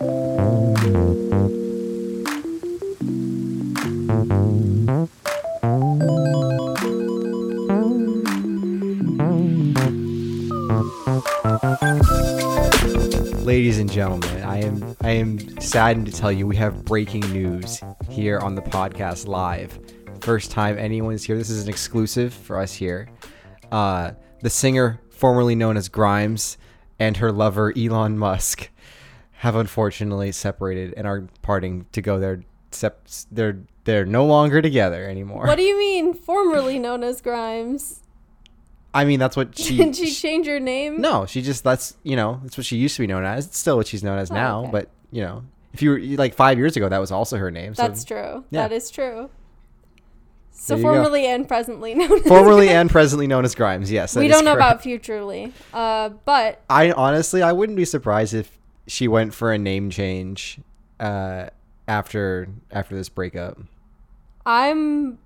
Ladies and gentlemen, I am I am saddened to tell you we have breaking news here on the podcast live. First time anyone's here. This is an exclusive for us here. Uh, the singer formerly known as Grimes and her lover Elon Musk have unfortunately separated and are parting to go their sep- they're they're no longer together anymore. What do you mean, formerly known as Grimes? I mean, that's what she. Did she change her name? No, she just that's you know that's what she used to be known as. It's still what she's known as Oh, now, okay. but you know, if you were like five years ago, that was also her name. So That's true. yeah. That is true. So you go. formerly and presently known as formerly and presently known as Grimes. Yes, we don't know correct. about futurely. Uh, but I honestly, I wouldn't be surprised if she went for a name change uh, after after this breakup. I'm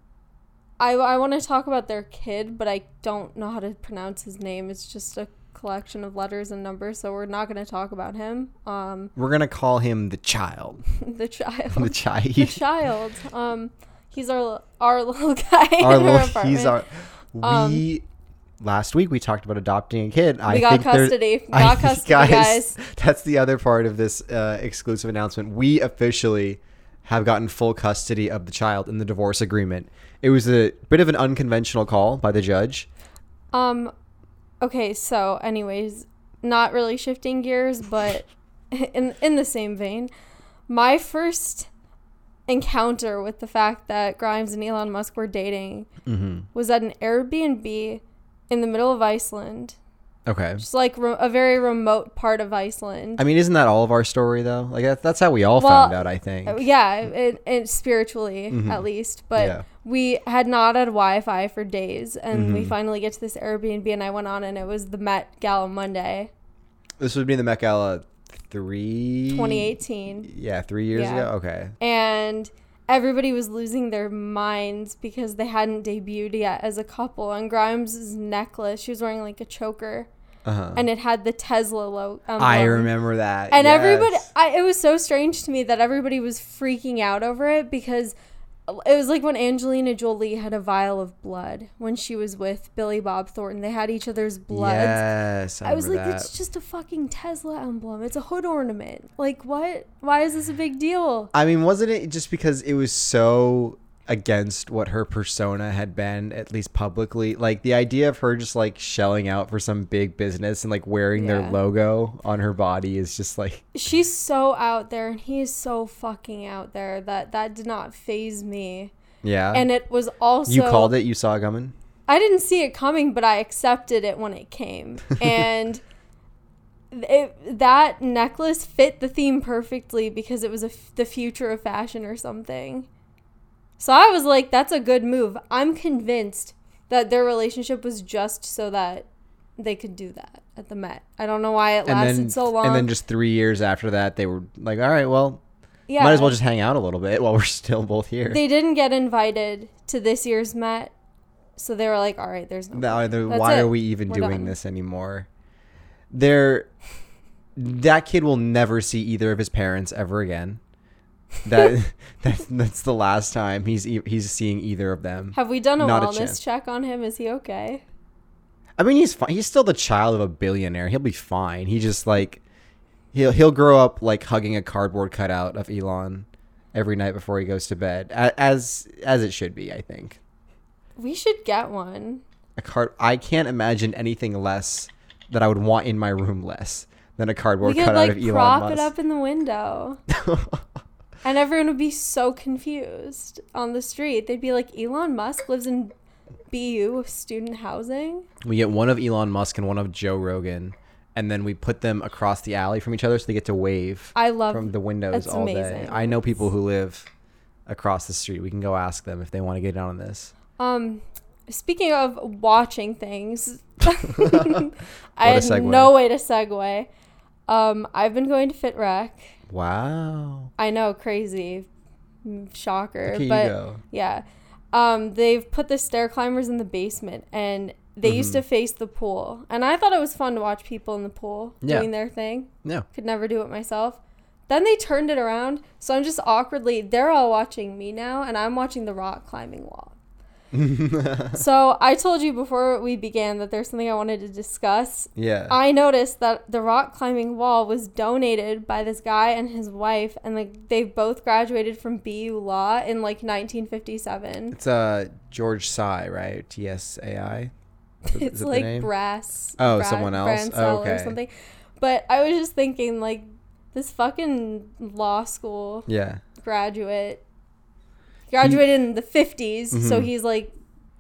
I I want to talk about their kid, but I don't know how to pronounce his name. It's just a collection of letters and numbers, so we're not going to talk about him. Um We're gonna call him the child. the child. The child. the child. Um he's our our little guy our our little, he's our. We last week we talked about adopting a kid. I We got think custody. I Got custody, guys. That's the other part of this uh, exclusive announcement. We officially have gotten full custody of the child in the divorce agreement. It was a bit of an unconventional call by the judge. Um, okay, so anyways, not really shifting gears, but in in the same vein, my first encounter with the fact that Grimes and Elon Musk were dating Mm-hmm. was at an Airbnb in the middle of Iceland, Okay. just like re- a very remote part of Iceland. I mean, isn't that all of our story though? Like that, that's how we all Well, found out. I think. Uh, yeah, it, it spiritually Mhm. at least, but Yeah. we had not had Wi-Fi for days, and we Mhm. finally get to this Airbnb, and I went on, and it was the Met Gala Monday, This would be the Met Gala three. 2018. Yeah, three years Yeah. ago. Okay. and everybody was losing their minds because they hadn't debuted yet as a couple. And Grimes' necklace, she was wearing like a choker, Uh huh. and it had the Tesla logo. I remember that. And everybody, I, it was so strange to me that everybody was freaking out over it because it was like when Angelina Jolie had a vial of blood when she was with Billy Bob Thornton. They had each other's blood. Yes, I, I was like, that. it's just a fucking Tesla emblem. It's a hood ornament. Like, what? Why is this a big deal? I mean, wasn't it just because it was so against what her persona had been, at least publicly? Like the idea of her just like shelling out for some big business and like wearing their logo on her body is just like, she's so out there and he is so fucking out there that that did not phase me yeah. and it was also you called it. You saw it coming. i didn't see it coming but i accepted it when it came and it, that necklace fit the theme perfectly because it was a f the future of fashion or something so i was like that's a good move i'm convinced that their relationship was just so that they could do that at the met i don't know why it lasted then, so long and then just three years after that, they were like, "All right, well, yeah might as well just hang out a little bit while we're still both here." they didn't get invited to this year's Met, so they were like, "All right, there's no." The- why it. are we even We're doing done. this anymore? There, that kid will never see either of his parents ever again. That that's that's the last time he's e- he's seeing either of them. Have we done a Not wellness chance. check on him? Is he okay? I mean, he's fine. He's still the child of a billionaire. He'll be fine. He just like he'll he'll grow up like hugging a cardboard cutout of Elon every night before he goes to bed, as as it should be. I think We should get one. a card. I can't imagine anything less that I would want in my room less than a We cardboard could cutout like of Elon prop Musk. it up in the window, and everyone would be so confused on the street. They'd be like, "Elon Musk lives in BU with student housing." we get one of Elon Musk and one of Joe Rogan, and then we put them across the alley from each other so they get to wave I love. from the windows all day. I know people who live across the street. We can go ask them if they want to get in on this. Um, speaking of watching things, I had no way to segue. Um, I've been going to Fit Rec. Wow. I know, crazy, shocker, but yeah, um, they've put the stair climbers in the basement, and they used Mm-hmm. to face the pool, and I thought it was fun to watch people in the pool Yeah. doing their thing. Yeah. Could never do it myself, Then they turned it around, so I'm just awkwardly. They're all watching me now, and I'm watching the rock climbing wall. so I told you before we began that there's something I wanted to discuss. Yeah. I noticed that the rock climbing wall was donated by this guy and his wife, and like they both graduated from BU Law in like 1957. it's uh George Tsai, right? T S A I. It's like brass. Oh, Brad someone else? Bransell Okay. or something. But I was just thinking, like, this fucking law school Yeah. graduate graduated in the 50s, so Mhm. he's like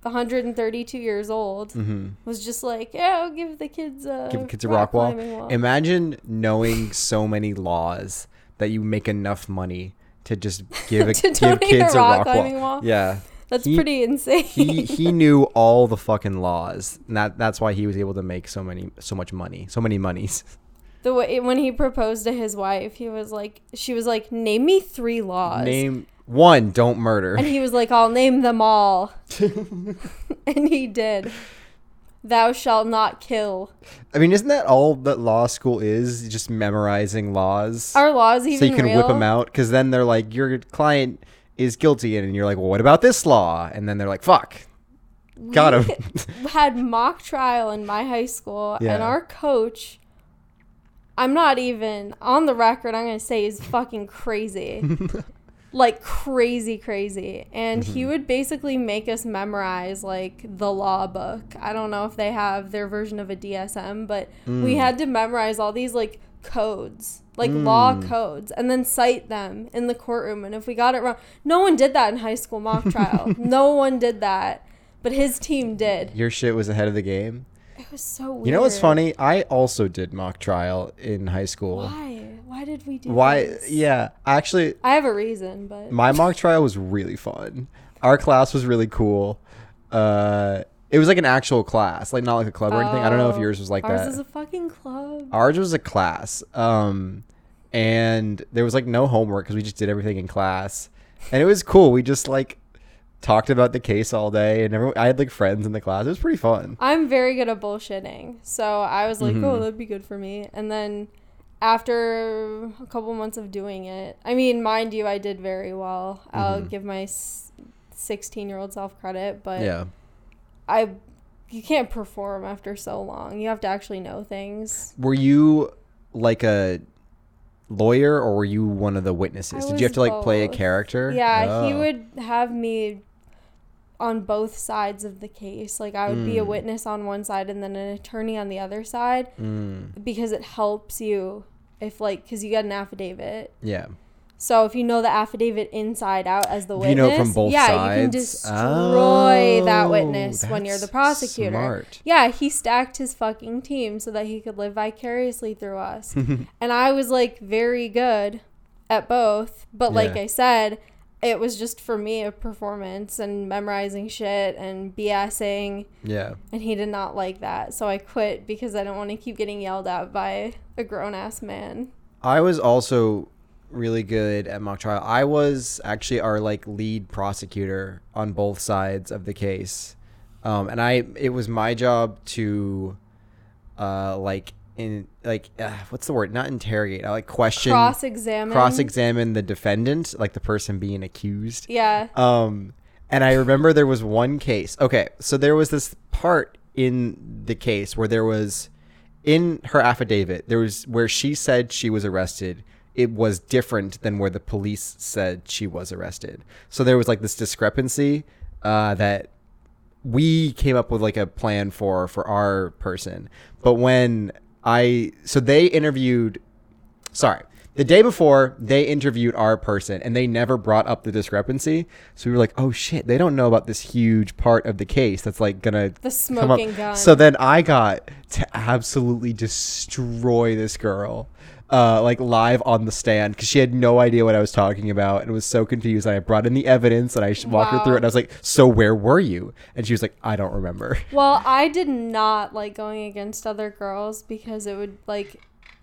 132 years old. Mm-hmm. Was just like, yeah, I'll give the kids a Give the kids a rock wall. wall. Imagine knowing so many laws that you make enough money to just give a, To give a kids a rock rock, climbing wall. wall? Yeah. That's he- pretty insane. He he knew all the fucking laws. And that that's why he was able to make so many so much money. So many monies. the way when he proposed to his wife, he was like, she was like, name me three laws. Name one, don't murder. And he was like, I'll name them all. and he did. Thou shalt not kill. I mean, isn't that all that law school is? Just memorizing laws. Are laws even so you can real? whip them out because then they're like your client is guilty and you're like well what about this law and then they're like fuck got him had mock trial in my high school, Yeah. and our coach. I'm not even on the record. I'm gonna say he's fucking crazy, like crazy, crazy. And he Mm-hmm. would basically make us memorize like the law book. I don't know if they have their version of a DSM, but we Mm. had to memorize all these like codes, like law Mm. codes, and then cite them in the courtroom. And if we got it wrong, no one did that in high school mock trial. no one did that, but his team did. your shit was ahead of the game It was so weird. you know what's funny i also did mock trial in high school Why? Why did we do why this? yeah actually I have a reason, but my mock trial was really fun our class was really cool uh it was like an actual class like not like a club or anything i don't know if Oh, yours was like that. ours that is a fucking club. ours was a class um and there was like no homework because we just did everything in class and it was cool we just like talked about the case all day and everyone i had like friends in the class it was pretty fun I'm very good at bullshitting, so I was like, Mhm. "Oh, that'd be good for me." And then after a couple months of doing it, I mean, mind you, I did very well. I'll Mhm. give my 16 year old self credit, but yeah I you can't perform after so long. You have to actually know things. were you like a lawyer or were you one of the witnesses I did you have to like play a character Yeah, he Oh. would have me on both sides of the case. Like I would be a Mm. witness on one side and then an attorney on the other side Mm, because it helps you if like cuz you get an affidavit. yeah So if you know the affidavit inside out as the If witness, you know from both yeah, you can sides? destroy that Oh, witness when you're the prosecutor. smart. Yeah, he stacked his fucking team so that he could live vicariously through us. and I was like very good at both, but like I said, it was just for me a performance and memorizing shit and BSing, yeah and he did not like that. So I quit because I don't want to keep getting yelled at by a grown ass man. I was also really good at mock trial. I was actually our like lead prosecutor on both sides of the case, um, and I it was my job to, uh, like in like uh, what's the word? Not interrogate. I like question, Cross examine. cross examine the defendant, like the person being accused. Yeah. Um, and I remember there was one case. Okay, so there was this part in the case where there was in her affidavit there was where she said she was arrested. It was different than where the police said she was arrested. So there was like this discrepancy uh, that we came up with like a plan for for our person. But when I so they interviewed sorry the day before they interviewed our person and they never brought up the discrepancy. So we were like oh shit they don't know about this huge part of the case that's like gonna The smoking gun. so then i got to absolutely destroy this girl uh, like live on the stand because she had no idea what I was talking about and was so confused. And I brought in the evidence and I walked her through it. And I was like, "So where were you?" And she was like, "I don't remember." Well, I did not like going against other girls because it would like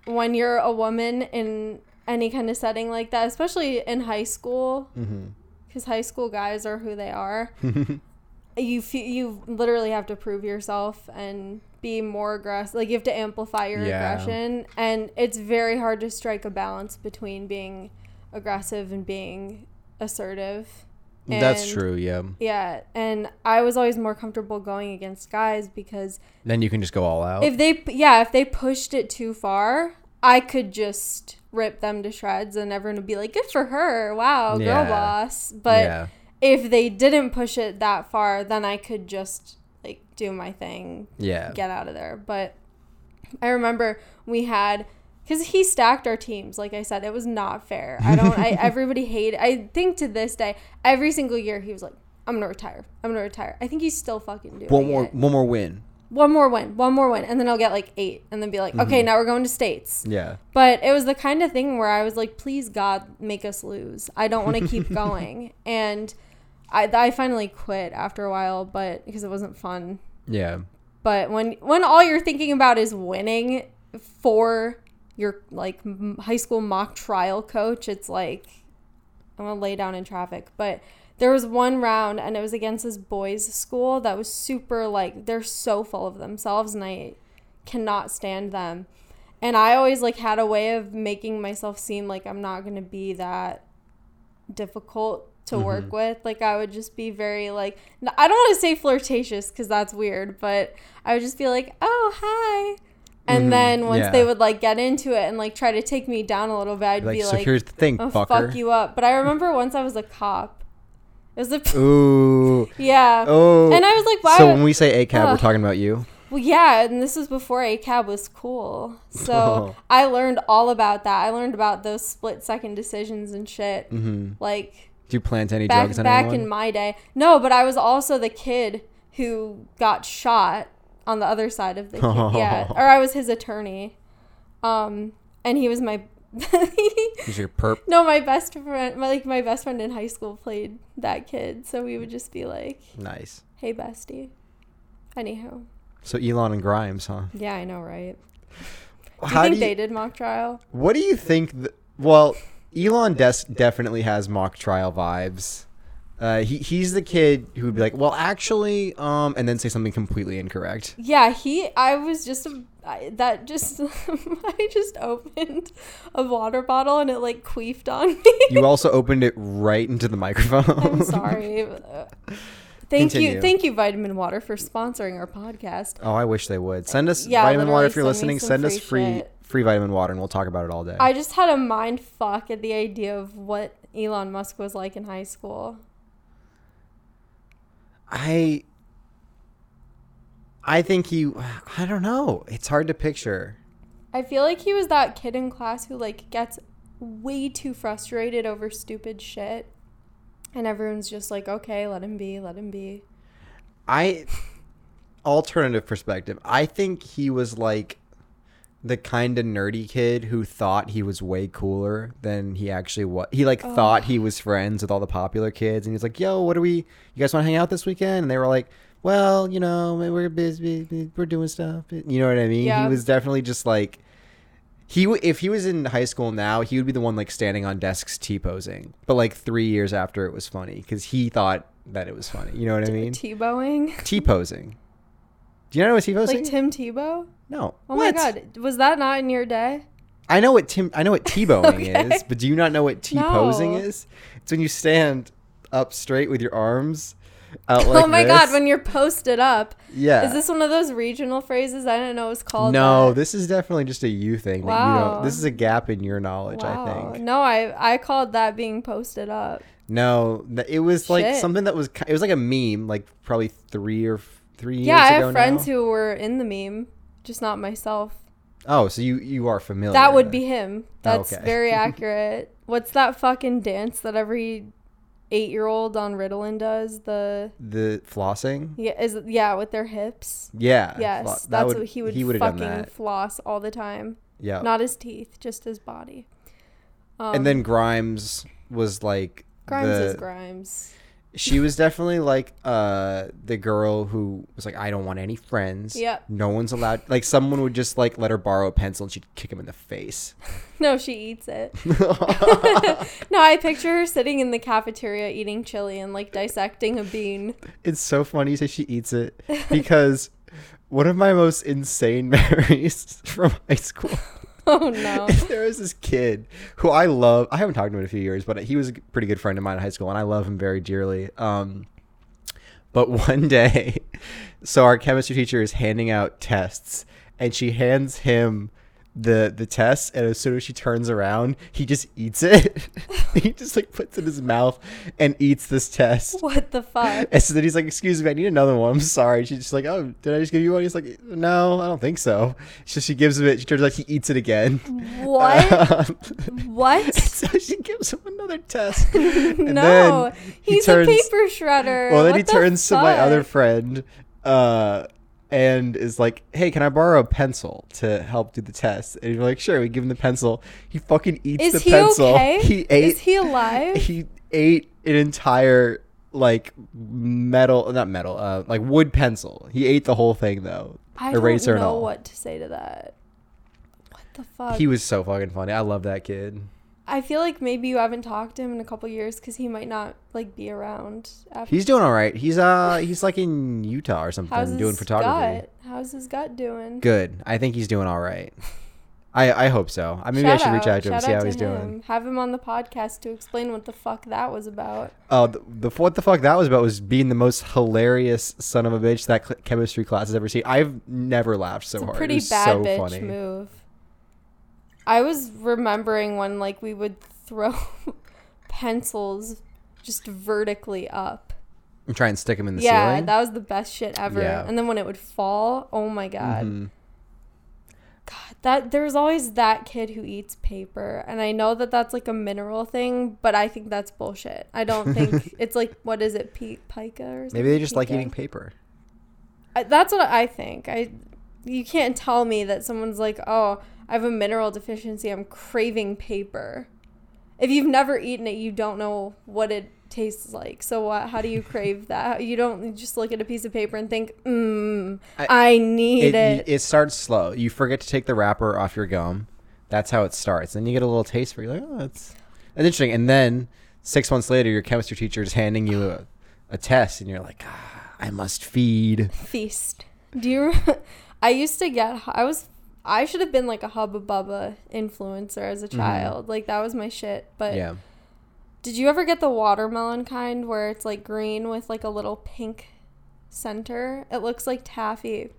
when you're a woman in any kind of setting like that, especially in high school, Mm-hmm. because high school guys are who they are. you fe- you literally have to prove yourself and be more aggressive. Like you have to amplify your Yeah. aggression, and it's very hard to strike a balance between being aggressive and being assertive. That's true. Yeah. Yeah, and I was always more comfortable going against guys because Then you can just go all out. if they yeah if they pushed it too far, I could just rip them to shreds, and everyone would be like, "Good for her! Wow, girl Yeah. boss!" But yeah. if they didn't push it that far, then I could just do my thing, Yeah. get out of there. But I remember we had because he stacked our teams. Like I said, it was not fair. I don't. I everybody hated. I think to this day, every single year he was like, "I'm gonna retire. I'm gonna retire." I think he's still fucking doing One more. it. One more win. One more win. One more win, and then I'll get like eight, and then be like, "Okay, Mm-hmm. now we're going to states." Yeah. But it was the kind of thing where I was like, please God, make us lose. I don't want to keep going. And I, I finally quit after a while, but because it wasn't fun. Yeah. But when when all you're thinking about is winning for your like high school mock trial coach, it's like I'm gonna lay down in traffic. But there was one round, and it was against this boys' school that was super like they're so full of themselves, and I cannot stand them. And I always like had a way of making myself seem like I'm not gonna be that difficult to work with. Like I would just be very like I don't want to say flirtatious because that's weird, but I would just be like, "Oh, hi." And Mhm, then once yeah. they would like get into it and like try to take me down a little bit, I'd Like, be so like, here's the thing, "Oh, fucker. fuck you up." But I remember once I was a cop. It was a Ooh. yeah. Oh. And I was like, "Why?" So when we say a ACAB, we're talking about you. Well, yeah, and this was before ACAB was cool. So Oh. I learned all about that. I learned about those split second decisions and shit. Mm-hmm. Like Do you plant any back drugs on back anyone? in my day. No, but I was also the kid who got shot on the other side of the kid. yeah, or I was his attorney. Um, and he was my Is your perp? no, my best friend. My, like my best friend in high school played that kid, so we would just be like, Nice. "Hey, bestie." Anyhow. So Elon and Grimes, huh? yeah, I know, right? Do you How think do you, they did mock trial? What do you think? th- well, Elon des- definitely has mock trial vibes. Uh, he he's the kid who would be like, well, actually, um, and then say something completely incorrect. Yeah, he. I was just a, I, that. Just I just opened a water bottle and it like queefed on me. You also opened it right into the microphone. I'm sorry. Uh, Thank Continue. you, thank you, Vitamin Water, for sponsoring our podcast. oh, I wish they would send us Yeah, vitamin water if you're listening. Send us free free shit. Free vitamin water, and we'll talk about it all day. I just had a mind fuck at the idea of what Elon Musk was like in high school. I I think he. I don't know. It's hard to picture. I feel like he was that kid in class who like gets way too frustrated over stupid shit. And everyone's just like, okay, let him be, let him be. I alternative perspective. I think he was like the kind of nerdy kid who thought he was way cooler than he actually was. He like oh. thought he was friends with all the popular kids, and he was like, "Yo, what do we? You guys want to hang out this weekend?" And they were like, "Well, you know, we're busy. We're doing stuff." You know what I mean? Yeah. He was definitely just like. He w- if he was in high school now, he would be the one like standing on desks t posing, but like three years after it was funny because he thought that it was funny. You know what I mean? Tebowing? T posing. Do you know what T posing? Like Tim Tebow? no. Oh What? my god, was that not in your day? I know what Tim. I know what Tebowing Okay. is, but do you not know what T posing No. is? It's when you stand up straight with your arms out oh like oh my this. god, when you're posted up. yeah. Is this one of those regional phrases? I didn't know it was called no, that. this is definitely just a you thing. You Wow. don't, this is a gap in your knowledge. I think. No, I I called that being posted up. No, it was like Shit. something that was. It was like a meme, like probably three or three years Yeah, I ago have friends now. who were in the meme, just not myself. Oh, so you you are familiar. That would be him. That's Okay. very accurate. What's that fucking dance that every eight year old on Ritalin does? The the flossing. yeah is yeah with their hips. Yeah. Yes, flo- that's would- what he would, He would fucking floss all the time. Yeah. Not his teeth, just his body. Um, and then Grimes was like Grimes the, is Grimes. She was definitely like uh the girl who was like I don't want any friends. Yep. No one's allowed like someone would just like let her borrow a pencil and she'd kick him in the face. No, she eats it. no, I picture her sitting in the cafeteria eating chili and like dissecting a bean. it's so funny you say she eats it because one of my most insane memories from high school. Oh no. there was this kid who I love. I haven't talked to him in a few years, but he was a pretty good friend of mine in high school, and I love him very dearly. Um, but one day, so our chemistry teacher is handing out tests, and she hands him the the test and as soon as she turns around he just eats it he just like puts it in his mouth and eats this test What the fuck? and so then he's like excuse me i need another one i'm sorry she's just like oh did i just give you one he's like no i don't think so so she gives him it she turns out he eats it again What? what? so she gives him another test and no. then he He's turns- a paper shredder. well then What he the turns to my other friend uh and is like hey can i borrow a pencil to help do the test? And he's like sure. We give him the pencil. He fucking eats Is the he pencil. okay? he ate Is he alive? he ate an entire like metal not metal uh like wood pencil. He ate the whole thing though. I eraser don't know what to say to that. What the fuck? he was so fucking funny. I love that kid I feel like maybe you haven't talked to him in a couple years because he might not like be around after. he's doing all right he's uh he's like in utah or something How's doing his photography gut? How's his gut doing? good i think he's doing all right i i hope so i maybe i Shout should reach out to him see out how he's doing. Have him on the podcast to explain what the fuck that was about. Oh, the, the what the fuck that was about was being the most hilarious son of a bitch that cl- chemistry class has ever seen. I've never laughed so it's hard. pretty bad so bitch funny. move. I was remembering when like we would throw pencils just vertically up. And try and stick them in the yeah, ceiling. Yeah, that was the best shit ever. Yeah. And then when it would fall, oh my god. Mhm. God, that there's always that kid who eats paper, and I know that that's like a mineral thing, but I think that's bullshit. I don't think it's like what is it, P- pica or something? Maybe they just like eating paper. I, that's what I think. I you can't tell me that someone's like, "Oh, I have a mineral deficiency. I'm craving paper." If you've never eaten it, you don't know what it tastes like. So what, how do you crave that? You don't just look at a piece of paper and think, "Mmm, I- I, need It, it." it starts slow. You forget to take the wrapper off your gum. That's how it starts. Then you get a little taste for it. You're like, oh, that's, that's interesting. And then six months later, your chemistry teacher is handing you a, a test, and you're like, ah, I must feed. Feast. Do you? I used to get. I was. I should have been like a Hubba Bubba influencer as a child. Like that was my shit. But Mm-hmm. yeah. Did you ever get the watermelon kind where it's like green with like a little pink center? It looks like taffy.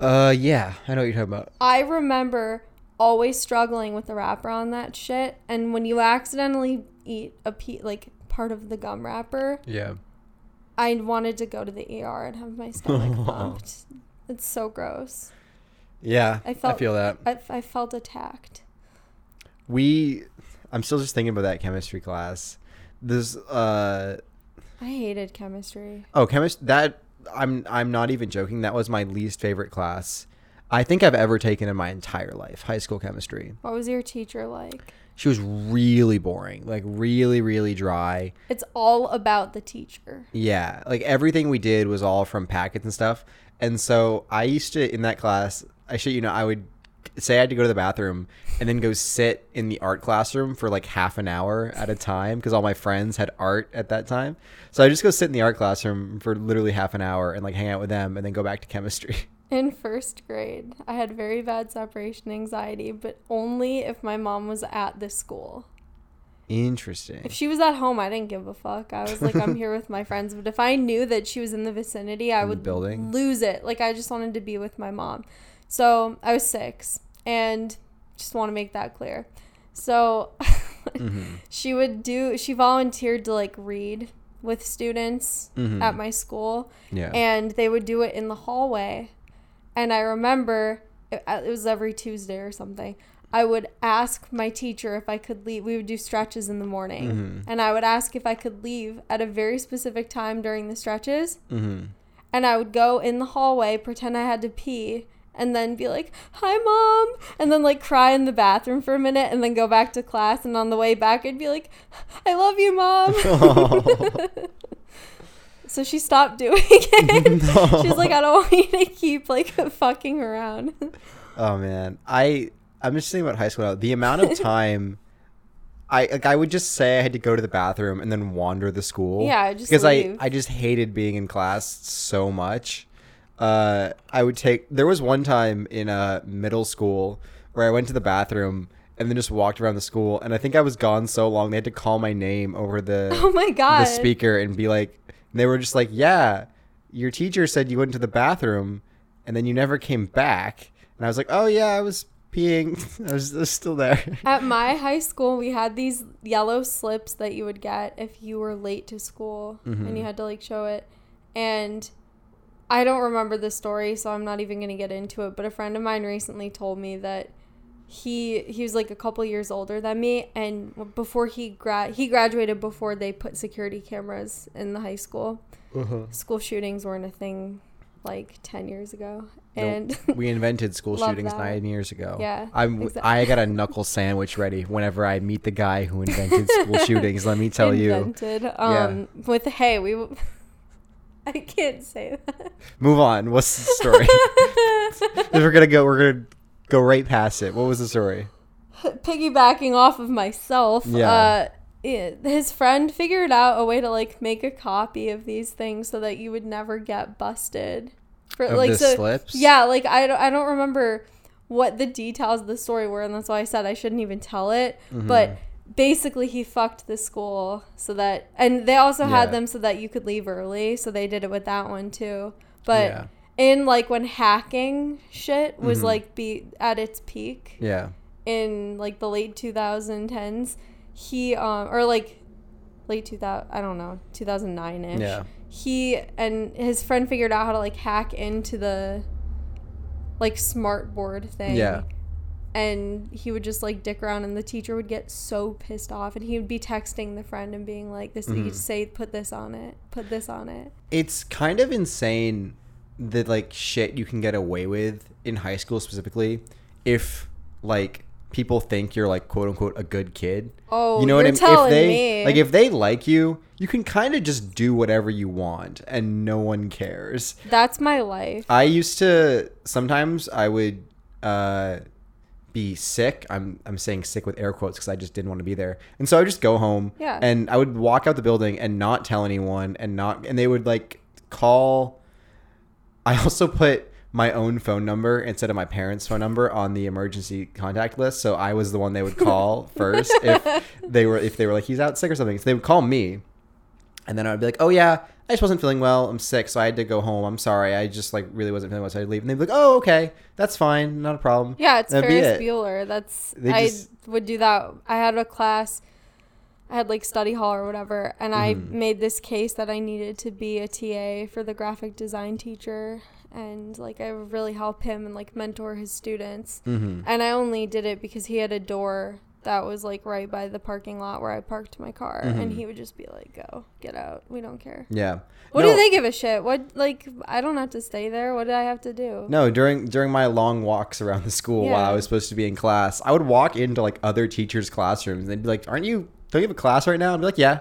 Uh, yeah. I know what you're talking about. I remember always struggling with the wrapper on that shit, and when you accidentally eat a pe- like part of the gum wrapper, Yeah. I wanted to go to the ER and have my stomach pumped. It's so gross. Yeah. I I, feel that. I, I felt attacked. we i'm still just thinking about that chemistry class this uh I hated chemistry. oh chemist that i'm i'm not even joking that was my least favorite class i think i've ever taken in my entire life high school chemistry What was your teacher like? she was really boring like really really dry It's all about the teacher. yeah like everything we did was all from packets and stuff and so i used to in that class i should you know i would say i had to go to the bathroom and then go sit in the art classroom for like half an hour at a time because all my friends had art at that time so i just go sit in the art classroom for literally half an hour and like hang out with them and then go back to chemistry In first grade, I had very bad separation anxiety, but only if my mom was at the school. Interesting If she was at home, I didn't give a fuck. I was like, I'm here with my friends. But if I knew that she was in the vicinity, I In would building? lose it. Like, I just wanted to be with my mom. So I was six, and just want to make that clear. So Mhm. she would do, she volunteered to like read with students Mhm. at my school yeah and they would do it in the hallway. And I remember it, uh, was every Tuesday or something. I would ask my teacher if I could leave. We would do stretches in the morning, Mhm. and I would ask if I could leave at a very specific time during the stretches. mm-hmm. And I would go in the hallway, pretend I had to pee, and then be like, "Hi, mom," and then like cry in the bathroom for a minute, and then go back to class. And on the way back, I'd be like, "I love you, mom." So she stopped doing it. She's like, I don't want you to keep like fucking around. Oh man, I I'm just thinking about high school now. The amount of time I like I would just say I had to go to the bathroom and then wander the school. Yeah, just because leave. I I just hated being in class so much. uh, I would take. There was one time in uh, middle school where I went to the bathroom and then just walked around the school, and I think I was gone so long they had to call my name over the Oh my god. the speaker and be like, they were just like, yeah, your teacher said you went to the bathroom, and then you never came back, and I was like, oh yeah, I was peeing, I was, I was still there. At my high school, we had these yellow slips that you would get if you were late to school and you mm-hmm. had to like show it. And I don't remember the story, so I'm not even going to get into it, but a friend of mine recently told me that he he was like a couple years older than me and before he grad he graduated before they put security cameras in the high school. School shootings weren't a thing like 10 years ago. And we invented school shootings that. nine years ago. Yeah, I'm. exact- I got a knuckle sandwich ready whenever I meet the guy who invented school shootings. Let me tell you. invented. Um, with hey, we. I can't say that. Move on. What's the story? If we're gonna go. We're gonna go right past it. What was the story? Piggybacking off of myself. Yeah. Uh, his friend figured out a way to like make a copy of these things so that you would never get busted. For Of like the so, slips? yeah, like I don't, I don't remember what the details of the story were, and that's why I said I shouldn't even tell it. Mm-hmm. But basically, he fucked the school so that, and they also Yeah. had them so that you could leave early. So they did it with that one too. But Yeah. In like when hacking shit was Mhm. like be at its peak Yeah. in like the late 2010s, he um or like late 2000 I don't know 2009 ish. Yeah. He and his friend figured out how to like hack into the like smart board thing. Yeah. And he would just like dick around, and the teacher would get so pissed off, and he would be texting the friend and being like, "This, you Mhm. say, put this on it, put this on it." It's kind of insane the like shit you can get away with in high school specifically if like people think you're like quote unquote a good kid. Oh, you know what I mean? if they me. like if they like you, you can kind of just do whatever you want and no one cares. That's my life. I used to sometimes I would uh be sick. I'm I'm saying sick with air quotes because I just didn't want to be there. And so I would just go home Yeah. and I would walk out the building and not tell anyone and not and they would like call I also put my own phone number instead of my parents' phone number on the emergency contact list. So I was the one they would call first if they were if they were like he's out sick or something. So they would call me, and then I'd be like, oh yeah, I just wasn't feeling well. I'm sick, so I had to go home. I'm sorry. I just like really wasn't feeling well, so I had to leave. And they'd be like, oh okay, that's fine, not a problem. Yeah, it's That'd Ferris it. Bueller. That's They I just- would do that. I had a class. I had like study hall or whatever, and I Mhm. made this case that I needed to be a TA for the graphic design teacher, and like I would really help him and like mentor his students. Mm-hmm. And I only did it because he had a door that was like right by the parking lot where I parked my car, and Mhm. he would just be like, "Go, get out. We don't care." Yeah. What No, do they give a shit? What like I don't have to stay there. What do I have to do? No, during during my long walks around the school while I was supposed to be in class, I would walk into like other teachers' classrooms and they'd be like, "Aren't you? Don't you have a class right now?" I'd be like, "Yeah."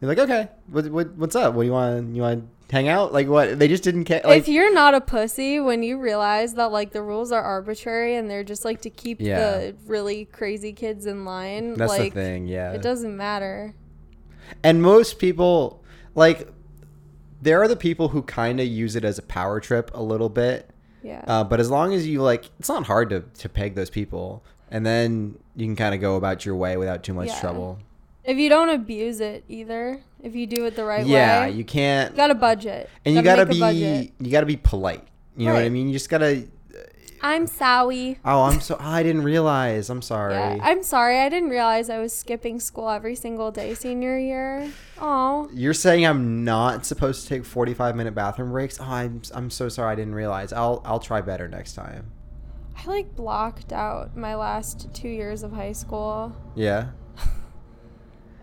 They're like, "Okay, what, what what's up? What do you want? You want to hang out? Like what?" They just didn't care. Like, if you're not a pussy when you realize that like the rules are arbitrary and they're just like to keep Yeah. the really crazy kids in line, that's like the thing, yeah. it doesn't matter. And most people, like, there are the people who kind of use it as a power trip a little bit. Yeah. Uh, but as long as you like, it's not hard to to peg those people, and then you can kind of go about your way without too much Yeah. trouble. If you don't abuse it either, if you do it the right yeah, way, yeah, you can't. you got a budget. and you gotta make a budget. be you gotta be polite you know what i mean you just gotta uh, I'm sorry. oh i'm so i didn't realize i'm sorry Yeah, I'm sorry. I didn't realize I was skipping school every single day senior year. Oh, you're saying i'm not supposed to take 45 minute bathroom breaks oh i'm i'm so sorry i didn't realize i'll i'll try better next time I like blocked out my last two years of high school. yeah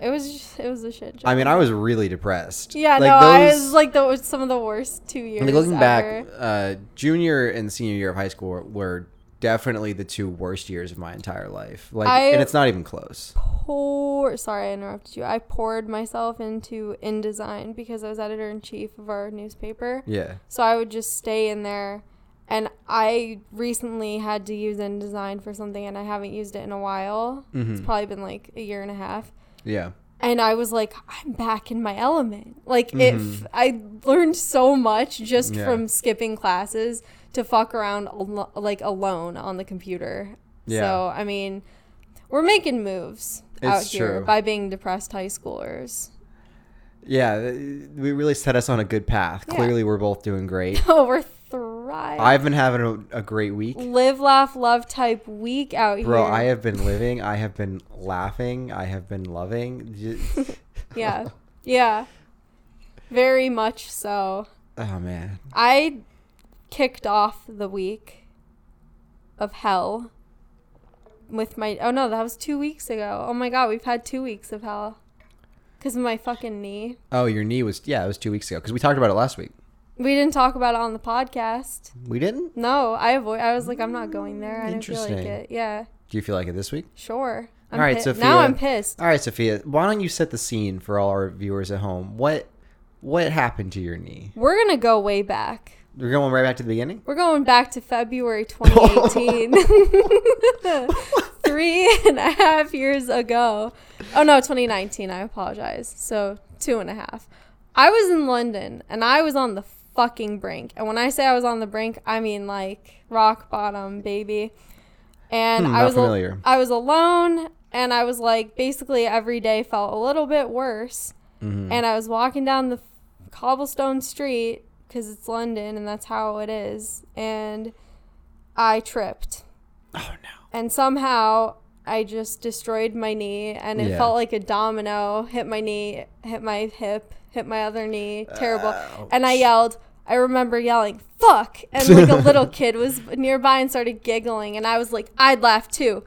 It was just, it was a shit job. i mean i was really depressed Yeah, like no, I those- was like the some of the worst two years. like looking ever. back uh junior and senior year of high school were definitely the two worst years of my entire life like I- and it's not even close pour. Sorry, I interrupted you. I poured myself into InDesign because I was editor in chief of our newspaper. yeah So I would just stay in there. And I recently had to use InDesign for something, and I haven't used it in a while. It's Mhm. probably been like a year and a half. Yeah and I was like, I'm back in my element. Like Mhm. if I learned so much just Yeah. from skipping classes to fuck around alo- like alone on the computer. Yeah. So I mean, we're making moves out It's here true. by being depressed high schoolers. Yeah, we really set us on a good path. Yeah. Clearly, we're both doing great. Oh, we're thriving. I've been having a, a great week. live, laugh, love type week out Bro, here. Bro, I have been living. I have been laughing. I have been loving. Yeah, yeah, very much so. Oh man. I kicked off the week of hell with my. Oh no, that was two weeks ago. Oh my god, we've had two weeks of hell because of my fucking knee. Oh, your knee was yeah. It was two weeks ago because we talked about it last week. We didn't talk about it on the podcast. We didn't. No, I avoid. I was like, I'm not going there. I didn't feel like Interesting. it. Yeah, Do you feel like it this week? sure. I'm All right, pi- Sophia. Now I'm pissed. All right, Sophia. Why don't you set the scene for all our viewers at home? What what happened to your knee? We're gonna go way back. We're going right back to the beginning. We're going back to February 2018. Three and a half years ago. Oh, no, 2019. I apologize. So, two and a half. I was in London and I was on the fucking brink. And when I say I was on the brink, I mean like rock bottom, baby. And Hmm, I was al- I was alone and I was like basically every day felt a little bit worse Mhm. and I was walking down the cobblestone street because it's London and that's how it is, and I tripped, oh no. and somehow I just destroyed my knee, and it Yeah. felt like a domino. Hit my knee, hit my hip, hit my other knee, terrible, Ouch. and I yelled. I remember yelling "fuck" and like a little kid was nearby and started giggling, and I was like, I'd laugh too.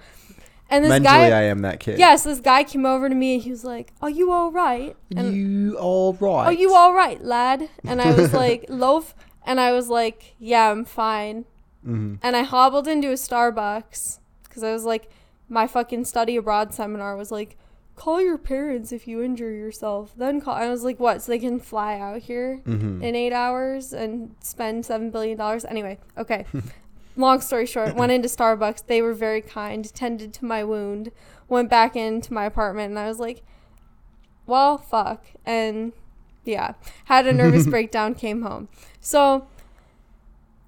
And this Mentally, guy, I am that kid. yes, this guy came over to me and he was like, "Are you all right?" And you all right? are you all right, lad? And I was like, loaf. And I was like, yeah, I'm fine. hmm And I hobbled into a Starbucks because I was like, my fucking study abroad seminar was like, call your parents if you injure yourself. Then call. I was like, what? So they can fly out here hmm in eight hours and spend $7 billion? Anyway, okay. Long story short, went into Starbucks. They were very kind, tended to my wound, went back into my apartment, and I was like, well, fuck. And yeah, had a nervous breakdown, came home. So,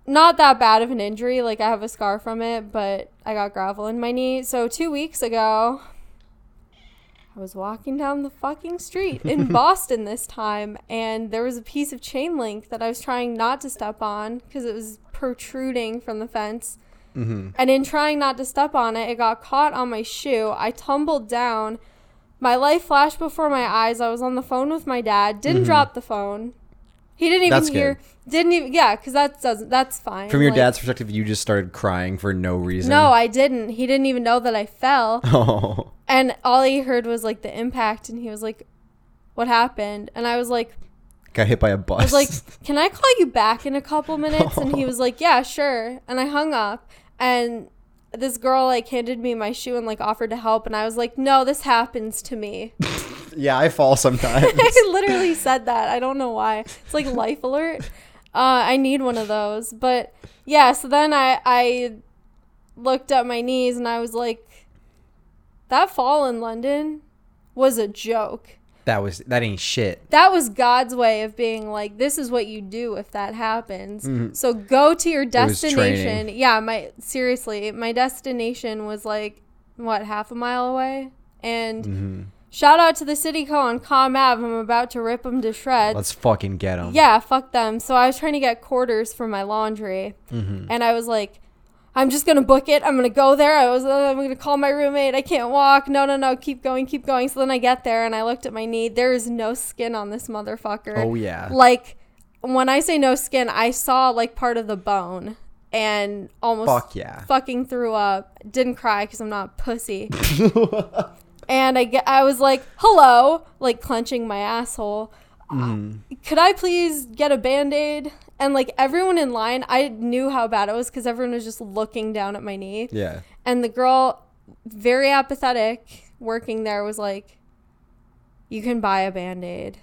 not that bad of an injury. Like, I have a scar from it, but I got gravel in my knee. So, two weeks ago, I was walking down the fucking street in Boston this time, and there was a piece of chain link that I was trying not to step on because it was protruding from the fence. hmm And in trying not to step on it, it got caught on my shoe. I tumbled down. My life flashed before my eyes. I was on the phone with my dad. Didn't Mhm. drop the phone. He didn't even That's hear. Didn't even. Yeah, because that doesn't. That's fine. From your Like, dad's perspective, you just started crying for no reason. No, I didn't. He didn't even know that I fell. Oh. And all he heard was like the impact, and he was like, "What happened?" And I was like, Got hit by a bus. I was like, "Can I call you back in a couple minutes?" And he was like, "Yeah, sure." And I hung up, and this girl like handed me my shoe and like offered to help, and I was like, "No, this happens to me." yeah, I fall sometimes. I literally said that. I don't know why. It's like life alert. Uh, I need one of those. But yeah, so then I I looked at my knees and I was like, that fall in London was a joke. that was that ain't shit. That was God's way of being like, this is what you do if that happens. Mhm. So go to your destination. Yeah, my seriously, my destination was like what half a mile away, and hmm shout out to the city co on Comm Ave. I'm about to rip them to shreds. Let's fucking get them. Yeah, fuck them. So I was trying to get quarters for my laundry, hmm and I was like, I'm just gonna book it. I'm gonna go there. I was, uh, I'm gonna call my roommate. I can't walk. No, no, no. Keep going, keep going. So then I get there, and I looked at my knee. There is no skin on this motherfucker. Oh yeah. Like when I say no skin, I saw like part of the bone, and almost Fuck yeah. fucking threw up. Didn't cry because I'm not pussy. and I get, I was like, hello, like clenching my asshole Mhm. could I please get a band aid? And like everyone in line, I knew how bad it was because everyone was just looking down at my knee. Yeah. And the girl, very apathetic, working there, was like, You can buy a band aid.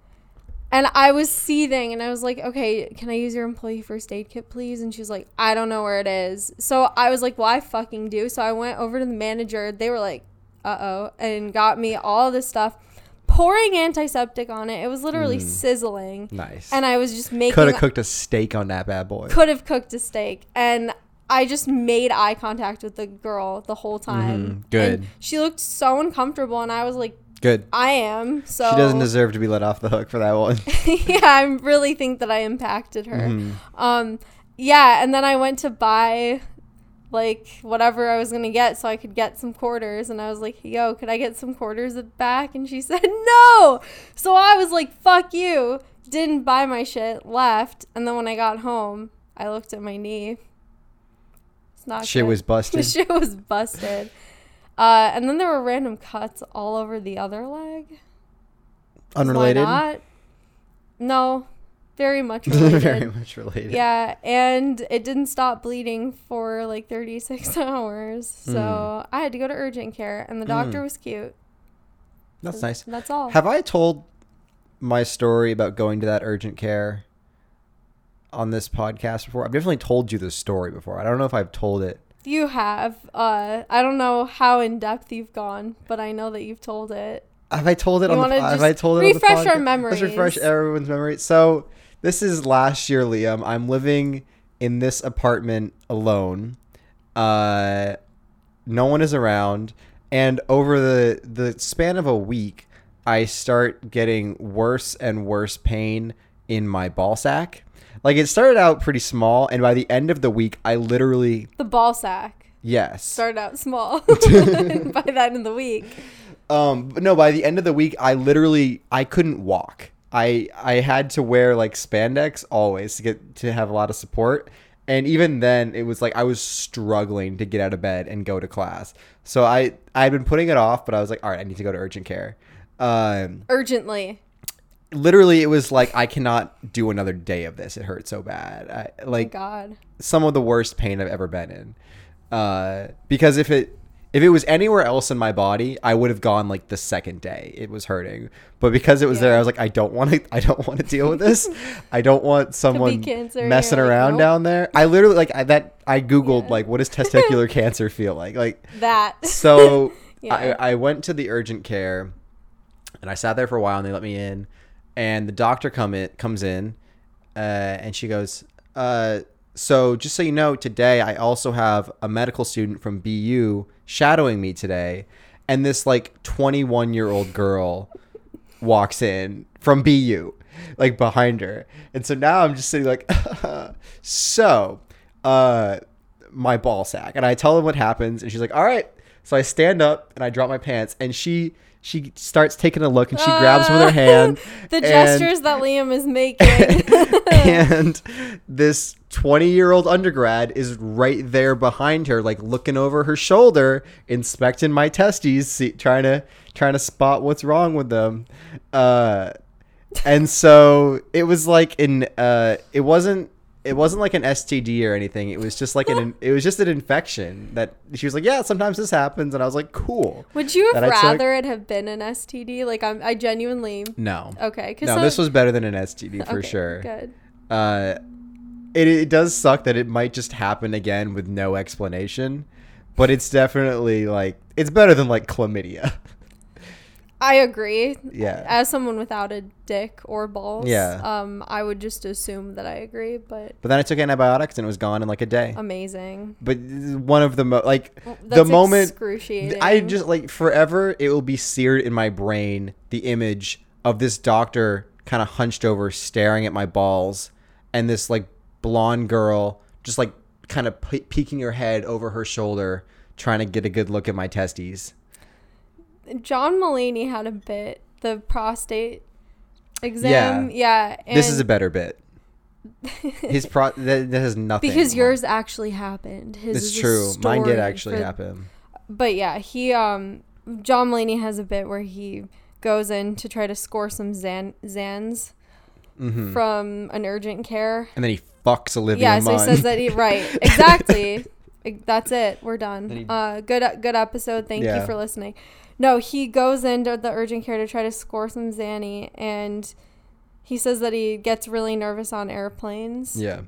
and I was seething and I was like, Okay, can I use your employee first aid kit, please? And she was like, I don't know where it is. So I was like, Well, I fucking do. So I went over to the manager. They were like, uh oh, and got me all this stuff, pouring antiseptic on it. It was literally sizzling. Nice. And I was just making Could have cooked a steak on that bad boy. could have cooked a steak and I just made eye contact with the girl the whole time. Mhm, good. And she looked so uncomfortable and I was like, Good. I am. So She doesn't deserve to be let off the hook for that one. yeah, I really think that I impacted her. Mhm. Um yeah, and then I went to buy like whatever I was gonna get so I could get some quarters and I was like, yo, could I get some quarters back? And she said no. So I was like, fuck you. Didn't buy my shit, left, and then when I got home, I looked at my knee. It's not Shit good. was the busted. shit was busted. Uh, and then there were random cuts all over the other leg. Unrelated. not? No, very much related. Very much related. Yeah, and it didn't stop bleeding for like 36 hours. So Mm. I had to go to urgent care, and the doctor Mm. was cute. That's nice. That's all. Have I told my story about going to that urgent care on this podcast before? I've definitely told you this story before. I don't know if I've told it. you have. Uh, I don't know how in depth you've gone, but I know that you've told it. Have I told it You on the Have I told it refresh on the our podcast? Let's refresh everyone's memory. So this is last year, Liam. I'm living in this apartment alone. Uh, no one is around, and over the the span of a week, I start getting worse and worse pain in my ball sack. Like it started out pretty small, and by the end of the week, I literally The ball sack yes. started out small by the end of the week. Um, but no, by the end of the week, I literally I couldn't walk. I I had to wear like spandex always to get to have a lot of support. And even then, it was like I was struggling to get out of bed and go to class. So I I had been putting it off, but I was like, all right, I need to go to urgent care. Um, Urgently. literally, it was like I cannot do another day of this. It hurt so bad. I, Oh like God. some of the worst pain I've ever been in. Uh, because if it if it was anywhere else in my body, I would have gone like the second day. It was hurting, but because it was there, I was like, I don't want to. I don't want to deal with this. I don't want someone cancer, messing like, around nope. down there. I literally like I, that. I googled Yeah. like what does testicular cancer feel like. Like That. so, Yeah. I, I went to the urgent care, and I sat there for a while, and they let me in, and the doctor come in comes in, uh, and she goes, uh, "So just so you know, today I also have a medical student from BU shadowing me today, and this like 21 year old girl walks in from BU." Like behind her, and so now I'm just sitting like, so, uh, my ball sack, and I tell them what happens, and she's like, "All right." So I stand up and I drop my pants, and she she starts taking a look, and she grabs with her hand the and- gestures that Liam is making. and this 20 year old undergrad is right there behind her like looking over her shoulder inspecting my testes see, trying to trying to spot what's wrong with them uh and so it was like in uh it wasn't it wasn't like an STD or anything. It was just like an it was just an infection that she was like, yeah, sometimes this happens, and I was like, cool. Would you have I took- rather it have been an STD? Like I'm, I genuinely No, okay. No, this was better than an STD for okay, sure. Good. uh, it, it does suck that it might just happen again with no explanation, but it's definitely like it's better than like chlamydia. I agree. Yeah. As someone without a dick or balls, Yeah. Um, I would just assume that I agree, but But then I took antibiotics and it was gone in like a day. amazing. But one of the mo- like the moment excruciating. I just like forever it will be seared in my brain the image of this doctor kind of hunched over staring at my balls and this like blonde girl just like kind of pe- peeking her head over her shoulder trying to get a good look at my testes. John Mulaney had a bit the prostate exam. Yeah. yeah this is a better bit. His pro that, that has nothing because yours actually happened. His It's is true. Mine did actually for- happen. But yeah, he um John Mulaney has a bit where he goes in to try to score some Zan Zans hmm from an urgent care. And then he fucks Olivia yeah, so he says that he right exactly. That's it. We're done. he- Uh, good good episode. Thank Yeah. you for listening. No, he goes into the urgent care to try to score some Zanny, and he says that he gets really nervous on airplanes. yeah.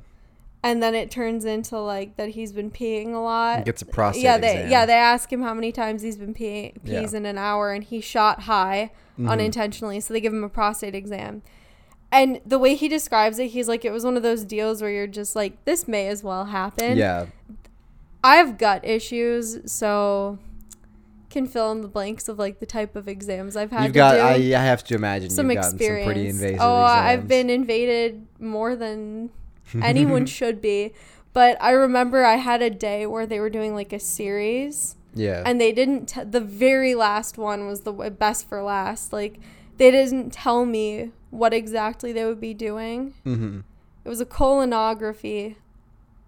and then it turns into like that he's been peeing a lot. Gets a prostate yeah, they exam. yeah they ask him how many times he's been peeing pees Yeah. in an hour, and he shot high Mhm. unintentionally, so they give him a prostate exam. And the way he describes it, he's like, it was one of those deals where you're just like, this may as well happen. yeah. I have gut issues, so can fill in the blanks of like the type of exams I've had You've got. I, I have to imagine some experience. some pretty invasive oh, I've been invaded more than anyone should be. But I remember I had a day where they were doing like a series, Yeah. and they didn't. T- the very last one was the w- best for last. Like they didn't tell me what exactly they would be doing. mm-hmm. It was a colonography.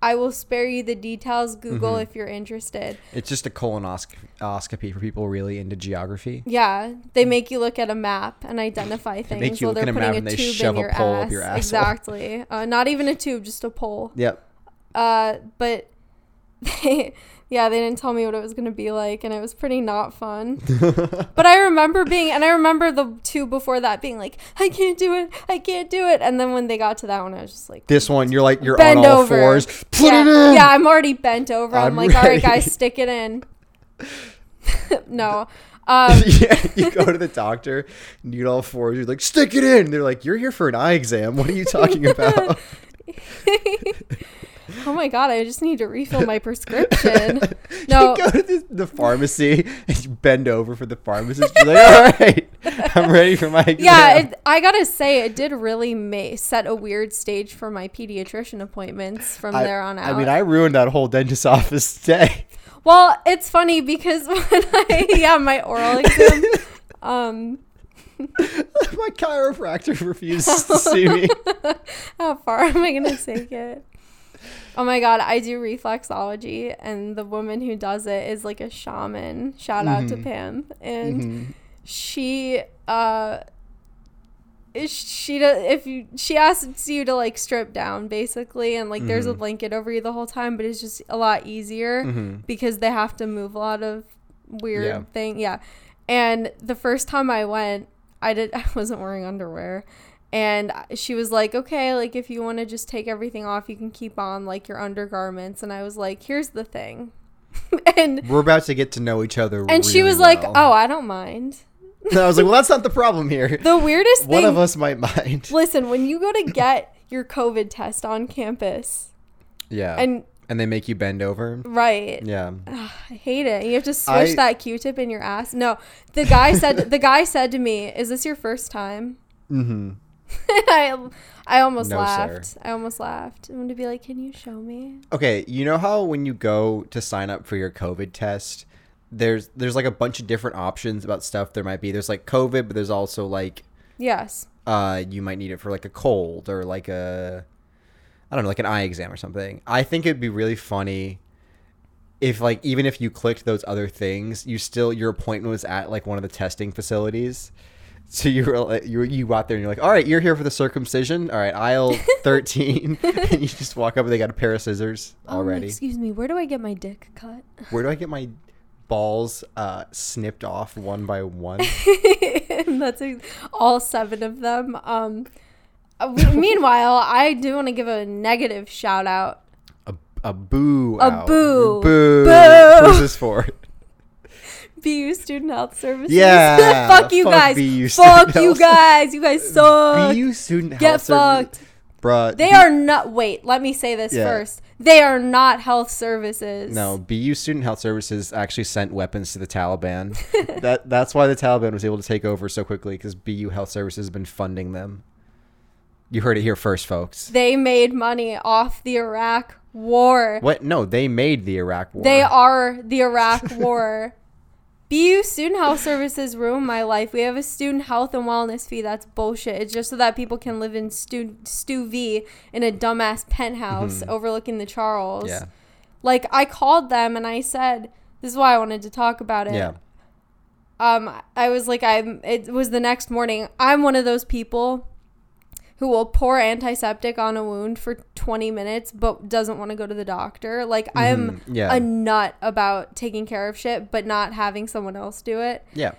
I will spare you the details. Google Mhm. if you're interested. It's just a colonoscopy for people really into geography. Yeah, they make you look at a map and identify make things you while look they're at a putting map a and they tube shove in a your pole ass. up your asshole. Exactly. Uh, not even a tube, just a pole. Yep. Uh, but they, yeah, they didn't tell me what it was gonna be like, and it was pretty not fun. but I remember being, and I remember the two before that being like, I can't do it, I can't do it, and then when they got to that one, I was just like, This one, you're like you're on all over. fours. Put yeah, it in. yeah, I'm already bent over. I'm, I'm like, all right, guys, stick it in. no. Um, yeah, you go to the doctor, need all fours. You're like, stick it in. They're like, you're here for an eye exam. What are you talking about? Oh my god, I just need to refill my prescription. No. You go to the, the pharmacy and you bend over for the pharmacist. You're like, all right, I'm ready for my exam. Yeah, it, I gotta say, it did really set a weird stage for my pediatrician appointments from I, there on out. I mean, I ruined that whole dentist office day. well, it's funny because when I yeah my oral exam, um, my chiropractor refuses to see me. how far am I gonna take it? Oh my god, I do reflexology, and the woman who does it is like a shaman. Shout out to Mhm. Pam, and. Mhm. she uh she does if you she asks you to like strip down basically and like there's a Mhm. blanket over you the whole time but it's just a lot easier Mhm. because they have to move a lot of weird Yeah. thing yeah and the first time i went i did i wasn't wearing underwear and she was like okay like if you want to just take everything off you can keep on like your undergarments and i was like here's the thing and We're about to get to know each other. and she really was like oh i don't mind And I was like, well, that's not the problem here. the weirdest One thing of us might mind. Listen, when you go to get your COVID test on campus, Yeah. and and they make you bend over. right, Yeah. Ugh, I hate it. You have to swish I- that Q-tip in your ass. No, the guy said the guy said to me, "Is this your first time?" Mm-hmm. I I almost No, laughed. sir. I almost laughed. I wanted to be like, "Can you show me?" Okay, you know how when you go to sign up for your COVID test, there's there's like a bunch of different options about stuff there might be. There's like COVID, but there's also like Yes. uh you might need it for like a cold or like a I don't know, like an eye exam or something. I think it'd be really funny if like even if you clicked those other things, you still your appointment was at like one of the testing facilities. So you were you you out there and you're like, all right, you're here for the circumcision. All right, aisle thirteen, and you just walk up and they got a pair of scissors Um, already. excuse me. Where do I get my dick cut? Where do I get my balls uh, snipped off one by one? that's a, all seven of them. Um, uh, meanwhile, I do want to give a negative shout out. A, a boo. A out. boo. Boo. Boo. Who's this for? BU Student Health Services. Yeah, fuck you fuck guys. BU fuck you Health- guys. You guys suck. BU student Get health service- fucked. Bruh. They B- are not. Wait, let me say this Yeah. first. They are not health services. No, BU Student Health Services actually sent weapons to the Taliban. that that's why the Taliban was able to take over so quickly because BU Health Services has been funding them. You heard it here first, folks. They made money off the Iraq war. What? No, they made the Iraq War. They are the Iraq war. BU Student Health Services ruined my life. We have a student health and wellness fee. That's bullshit. It's just so that people can live in Stu, Stu V in a dumbass penthouse Mhm. overlooking the Charles. Yeah. Like, I called them and I said, this is why I wanted to talk about it. Yeah. um i was like i'm it was the next morning i'm one of those people who will pour antiseptic on a wound for 20 minutes but doesn't want to go to the doctor like i'm Mhm. Yeah. a nut about taking care of shit but not having someone else do it Yeah.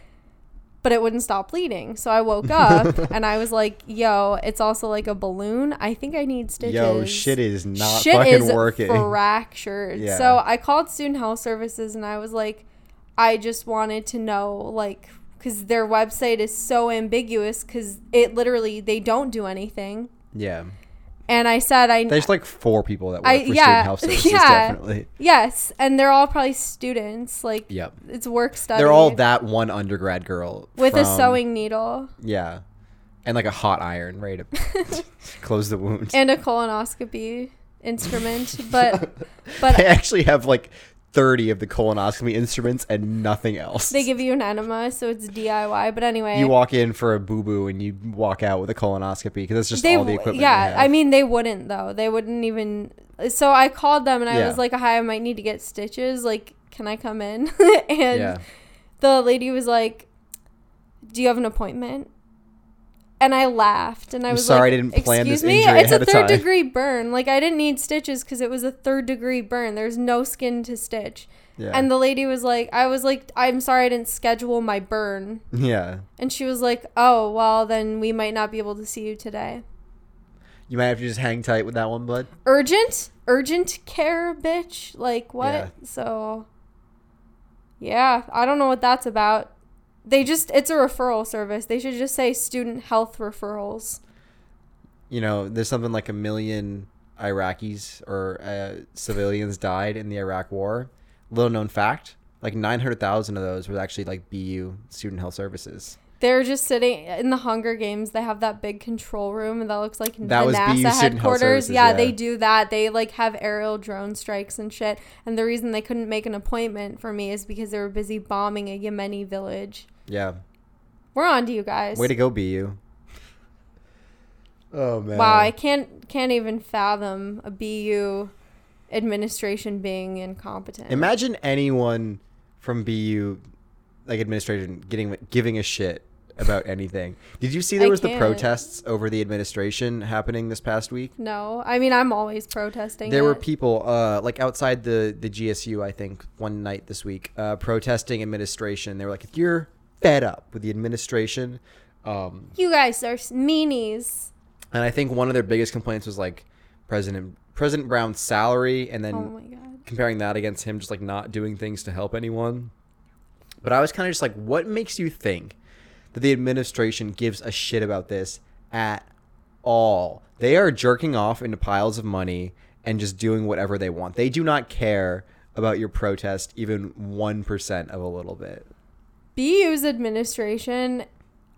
but it wouldn't stop bleeding. So I woke up and I was like, "Yo, it's also like a balloon. I think I need stitches." Yo, shit is not Shit fucking is working. fractured. Yeah. So I called student health services and I was like, I just wanted to know, like, because their website is so ambiguous because it literally they don't do anything. yeah. And I said, I There's like four people that work I- for yeah, student health services, yeah. definitely. yes, and they're all probably students. Like, Yep. it's work study. They're all that one undergrad girl with a sewing needle Yeah. And like a hot iron right? to close the wound. and a colonoscopy instrument, but but they actually have like 30 of the colonoscopy instruments and nothing else. they give you an enema, so it's DIY. But anyway, you walk in for a boo boo and you walk out with a colonoscopy because that's just they all the equipment. yeah i mean they wouldn't though they wouldn't even so i called them and i Yeah. was like hi i might need to get stitches like can i come in and yeah. the lady was like do you have an appointment and I laughed, and I was sorry I like, didn't plan "Excuse this me, injury it's a third time." degree burn. Like I didn't need stitches because it was a third degree burn. There's no skin to stitch." Yeah. And the lady was like, "I was like, I'm sorry I didn't schedule my burn." yeah. And she was like, "Oh, well, then we might not be able to see you today." You might have to just hang tight with that one, bud. Urgent, urgent care, bitch. Like what? Yeah. So, yeah, I don't know what that's about. They just it's a referral service. They should just say student health referrals. You know, there's something like a million Iraqis or uh, civilians died in the Iraq War. Little known fact: like 900,000 of those were actually like BU student health services. They're just sitting in the Hunger Games. They have that big control room, and that looks like That the NASA headquarters. Services, yeah, yeah. they do that. They like have aerial drone strikes and shit. And the reason they couldn't make an appointment for me is because they were busy bombing a Yemeni village. Yeah. We're on to you guys. Way to go, BU. Oh man. Wow, I can't can't even fathom a BU administration being incompetent. Imagine anyone from BU, like administration, getting giving a shit about anything. Did you see there was the protests over the administration happening this past week? no, I mean I'm always protesting. There were people, uh, like outside the the GSU, I think, one night this week, uh, protesting administration. They were like, if you're fed up with the administration, um, you guys are meanies. and I think one of their biggest complaints was like President President Brown's salary, and then Oh my god. comparing that against him just like not doing things to help anyone. But I was kind of just like, what makes you think that the administration gives a shit about this at all? They are jerking off into piles of money and just doing whatever they want. They do not care about your protest even 1% of a little bit. BU's administration,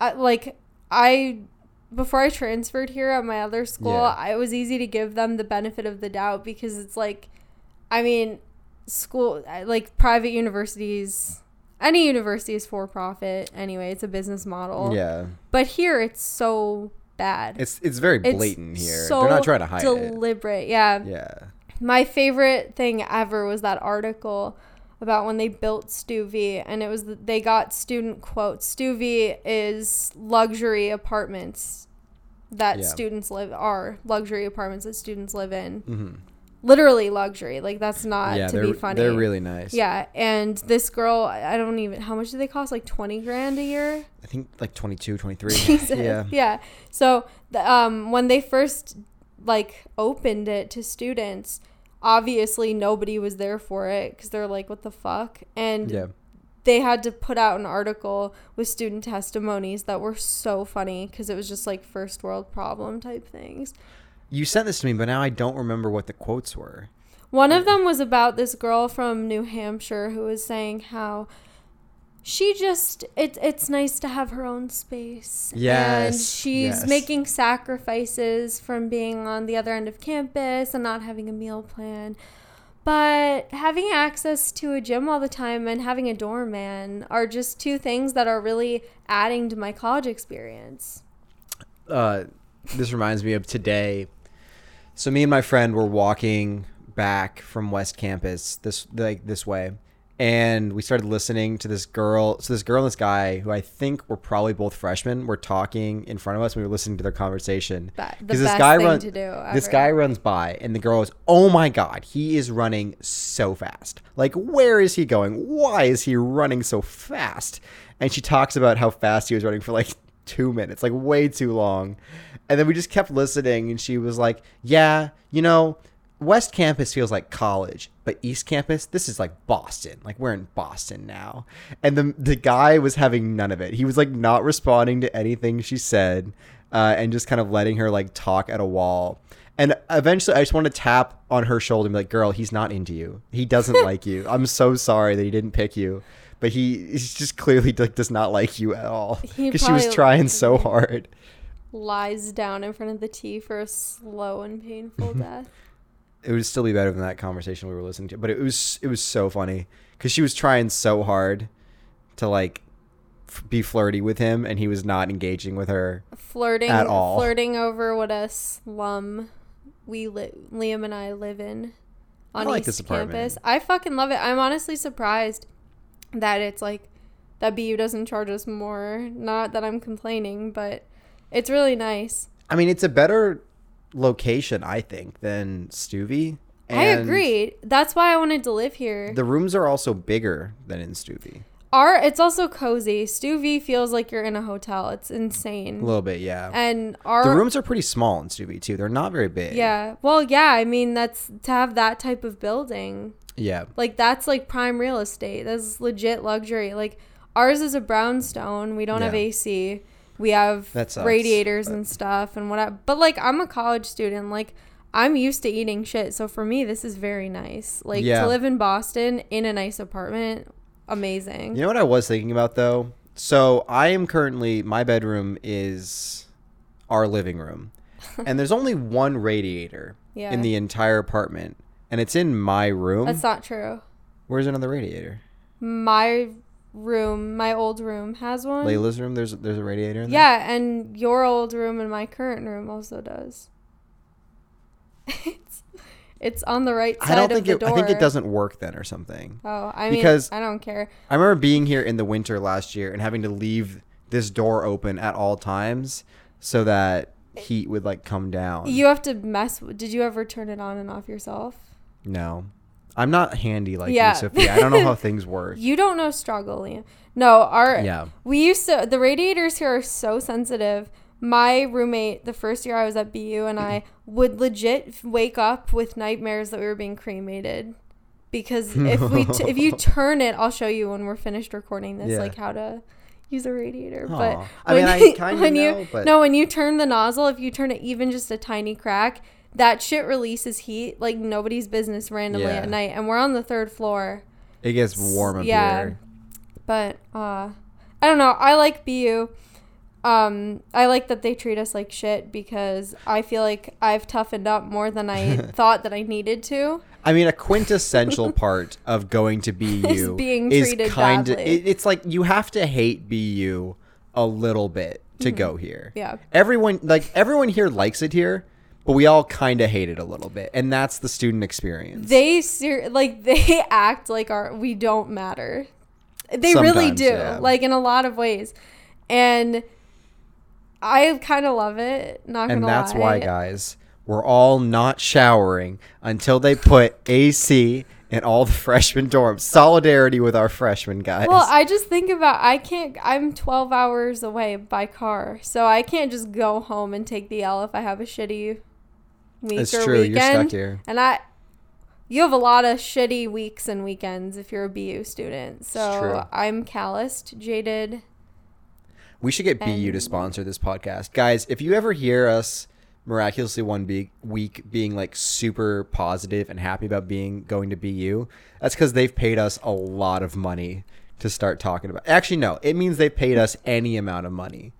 I, like I, before I transferred here at my other school, Yeah. I, it was easy to give them the benefit of the doubt because it's like, I mean, school like private universities. Any university is for profit anyway. It's a business model. Yeah. But here it's so bad. It's it's very It's blatant here. So They're not trying to hide it. deliberate. Yeah. Yeah. My favorite thing ever was that article about when they built Stuvi, and it was th- they got student quotes. Stuvi is luxury apartments that Yeah. students live are luxury apartments that students live in. hmm Literally luxury. Like that's not yeah, to be funny. they're really nice. yeah, and this girl, I don't even how much do they cost? Like twenty grand a year. I think like 22, 23. Jesus. Yeah. Yeah. So the, um, when they first like opened it to students, obviously nobody was there for it because they're like, "What the fuck?" And Yeah. they had to put out an article with student testimonies that were so funny because it was just like first world problem type things. You sent this to me, but now I don't remember what the quotes were. One of them was about this girl from New Hampshire who was saying how she just it, it's nice to have her own space. and she's yes. making sacrifices from being on the other end of campus and not having a meal plan. But having access to a gym all the time and having a doorman are just two things that are really adding to my college experience. uh, this reminds me of today. So me and my friend were walking back from West Campus this like this way, and we started listening to this girl. So this girl and this guy, who I think were probably both freshmen, were talking in front of us. And We were listening to their conversation because this guy runs. This guy runs by, and the girl is, "Oh my god, he is running so fast! Like, where is he going? Why is he running so fast?" and she talks about how fast he was running for like two minutes, like way too long. And then we just kept listening, and she was like, "Yeah, you know, West Campus feels like college, but East Campus, this is like Boston. Like we're in Boston now." And the the guy was having none of it. He was like not responding to anything she said, uh, and just kind of letting her like talk at a wall. And eventually, I just want to tap on her shoulder and be like, "Girl, he's not into you. He doesn't like you. I'm so sorry that he didn't pick you." But he he's just clearly like does not like you at all because she was trying so hard. Lies down in front of the T for a slow and painful death. It would still be better than that conversation we were listening to. But it was it was so funny because she was trying so hard to like f- be flirty with him, and he was not engaging with her. Flirting At all. flirting over what a slum we li- Liam and I live in I on like East this apartment. Campus. I fucking love it. I'm honestly surprised that it's like that BU doesn't charge us more. Not that I'm complaining, but it's really nice. I mean, it's a better location, I think, than Stuvie. I and agree. That's why I wanted to live here. The rooms are also bigger than in Stuvie. Our it's also cozy. Stu V feels like you're in a hotel. It's insane. A little bit, yeah. and our the rooms are pretty small in Stuvie too. They're not very big. yeah. Well, yeah. I mean, that's to have that type of building. Yeah. Like that's like prime real estate. That's legit luxury. Like ours is a brownstone. We don't have AC. We have That sucks, radiators but- and stuff and whatever. But like I'm a college student. Like I'm used to eating shit. So for me, this is very nice. Like Yeah. to live in Boston in a nice apartment, amazing. You know what I was thinking about though? So I am currently my bedroom is our living room. and there's only one radiator Yeah. in the entire apartment. And it's in my room. That's not true. Where's another radiator? My room, my old room has one. Layla's room, there's there's a radiator in there? Yeah, and your old room and my current room also does. it's it's on the right side I don't of think the it door. I think it doesn't work then or something. Oh, I mean, because- I don't care. I remember being here in the winter last year and having to leave this door open at all times so that heat would like come down. You have to mess. Did you ever turn it on and off yourself? no. I'm not handy like Yeah. you, Sophia. I don't know how things work. You don't know struggle, Liam. No, our Yeah. we used to the radiators here are so sensitive. My roommate, the first year I was at BU, and I would legit wake up with nightmares that we were being cremated. Because if we t- if you turn it, I'll show you when we're finished recording this, Yeah. like how to use a radiator. Aw. But I mean, I when you know, but- no, when you turn the nozzle, if you turn it even just a tiny crack, that shit releases heat like nobody's business randomly Yeah. at night. And we're on the third floor. It gets warm up Yeah. here. But uh I don't know. I like BU. Um I like that they treat us like shit because I feel like I've toughened up more than I thought that I needed to. I mean, a quintessential part of going to BU being is treated kind of. badly. It, it's like you have to hate BU a little bit to go here. Mm-hmm. Yeah. Everyone like everyone here likes it here, but we all kind of hate it a little bit, and that's the student experience. They ser- like they act like our we don't matter. They really do. yeah. Like in a lot of ways. And I kind of love it, not and that's lie. why, guys, we're all not showering until they put AC in all the freshman dorms. Solidarity with our freshman guys. Well, I just think about I can't. I'm 12 hours away by car, so I can't just go home and take the L if I have a shitty week it's or true. weekend. You're stuck here. And I, you have a lot of shitty weeks and weekends if you're a BU student. So. I'm calloused, jaded. We should get BU to sponsor this podcast. Guys, if you ever hear us miraculously one be- week being like super positive and happy about being going to BU, that's because they've paid us a lot of money to start talking about. Actually, no, it means they paid us any amount of money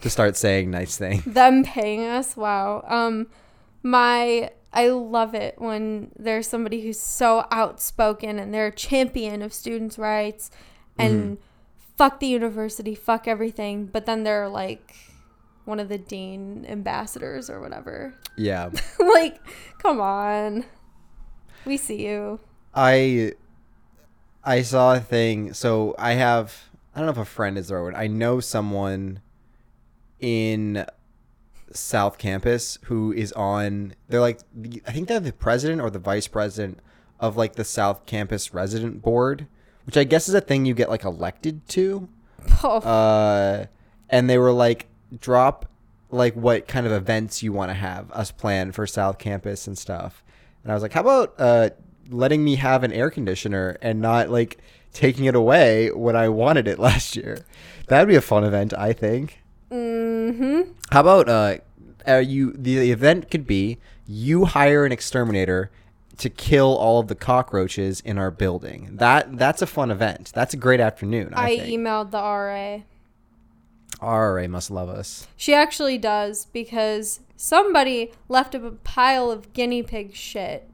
to start saying nice things. Them paying us, wow. Um, my I love it when there's somebody who's so outspoken and they're a champion of students' rights and mm-hmm. fuck the university, fuck everything, but then they're like one of the dean ambassadors or whatever. Yeah. like, come on. We see you. I I saw a thing. So I have I don't know if a friend is the right word. I know someone in South Campus who is on. They're like I think they're the president or the vice president of like the South Campus resident board, which I guess is a thing you get like elected to. Oh, uh, and they were like, drop like what kind of events you want to have us plan for South Campus and stuff. And I was like, how about uh, letting me have an air conditioner and not like taking it away when I wanted it last year? That'd be a fun event, I think. Mm-hmm. How about uh, uh you? The event could be you hire an exterminator to kill all of the cockroaches in our building. That that's a fun event. That's a great afternoon. I, I emailed the RA. RA must love us. She actually does because somebody left a pile of guinea pig shit.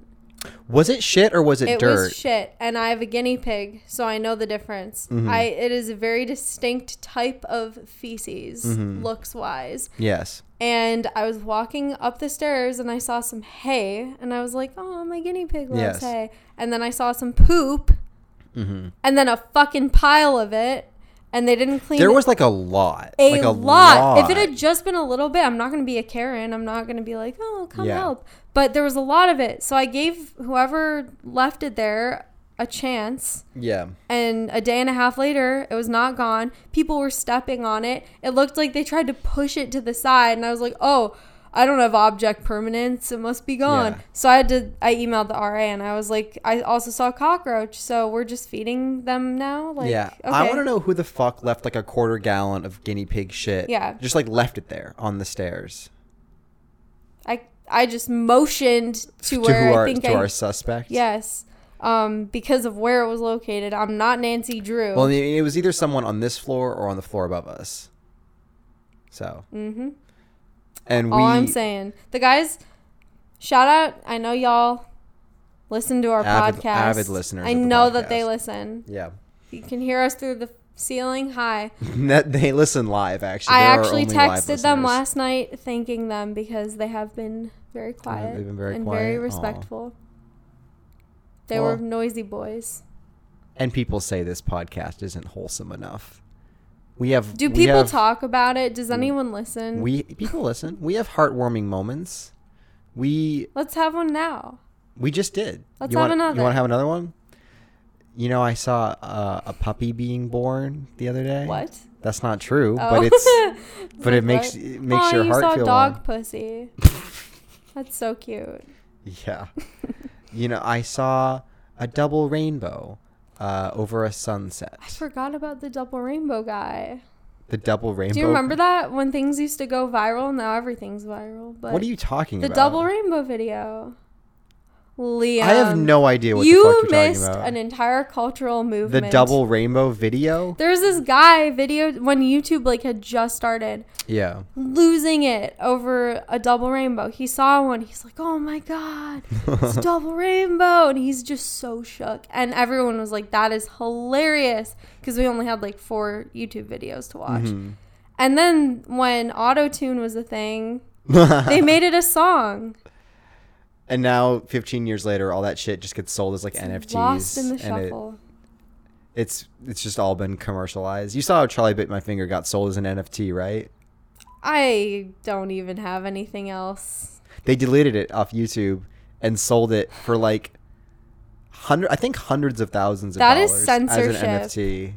Was it shit or was it, It dirt? was shit, and I have a guinea pig, so I know the difference. Mm-hmm. I it is a very distinct type of feces, Mm-hmm. looks wise. yes. And I was walking up the stairs and I saw some hay, and I was like, "Oh, my guinea pig loves Yes. hay." And then I saw some poop, hmm and then a fucking pile of it, and they didn't clean. It. There was like a lot. a, like a lot. If it had just been a little bit, I'm not going to be a Karen. I'm not going to be like, oh, come Yeah. help. But there was a lot of it. So I gave whoever left it there a chance. yeah. And a day and a half later, it was not gone. People were stepping on it. It looked like they tried to push it to the side. And I was like, oh, I don't have object permanence. It must be gone. Yeah. So I had to, I emailed the RA and I was like, I also saw a cockroach. So we're just feeding them now? Like, yeah. okay. I want to know who the fuck left like a quarter gallon of guinea pig shit. Yeah. Just like left it there on the stairs. I I just motioned to to where I our, think to I our suspect. yes, um, because of where it was located. I'm not Nancy Drew. Well, it was either someone on this floor or on the floor above us. So. mm-hmm. And All we. I'm saying, the guys, shout out. I know y'all listen to our Avid- podcast. avid listeners I know that they listen. Yeah. You can hear us through the ceiling. Hi. They listen live. Actually, I They're actually texted them last night, thanking them because they have been very quiet they've been very and quiet? very respectful. They Well- were noisy boys. And people say this podcast isn't wholesome enough. We have. Do people have- talk about it? Does anyone listen? We people listen. We have heartwarming moments. We Let's have one now. we just did. Let's you have want, another. You want to have another one? You know, I saw uh, a puppy being born the other day. What? That's not true, Oh. but it's but it makes what? it makes oh, your you heart saw feel dog warm. pussy. That's so cute. Yeah. you know, I saw a double rainbow uh, over a sunset. I forgot about the double rainbow guy. The double rainbow. Do you remember that when things used to go viral? Now everything's viral. But What are you talking the about? The double rainbow video. Liam, I have no idea what the you fuck you're talking missed about. an entire cultural movement. the double rainbow video? There's this guy video when YouTube like had just started. Yeah. losing it over a double rainbow. He saw one. He's like, "Oh my god, it's a double rainbow!" And he's just so shook. And everyone was like, "That is hilarious," because we only had like four YouTube videos to watch. Mhm. And then when auto tune was a thing, they made it a song. And now 15 years later all that shit just gets sold as like It's NFTs lost in the and it, shuffle. it's it's just all been commercialized. You saw how Charlie Bit My Finger got sold as an NFT, right? I don't even have anything else. They deleted it off YouTube and sold it for like hundred I think hundreds of thousands of That is dollars censorship. as an NFT.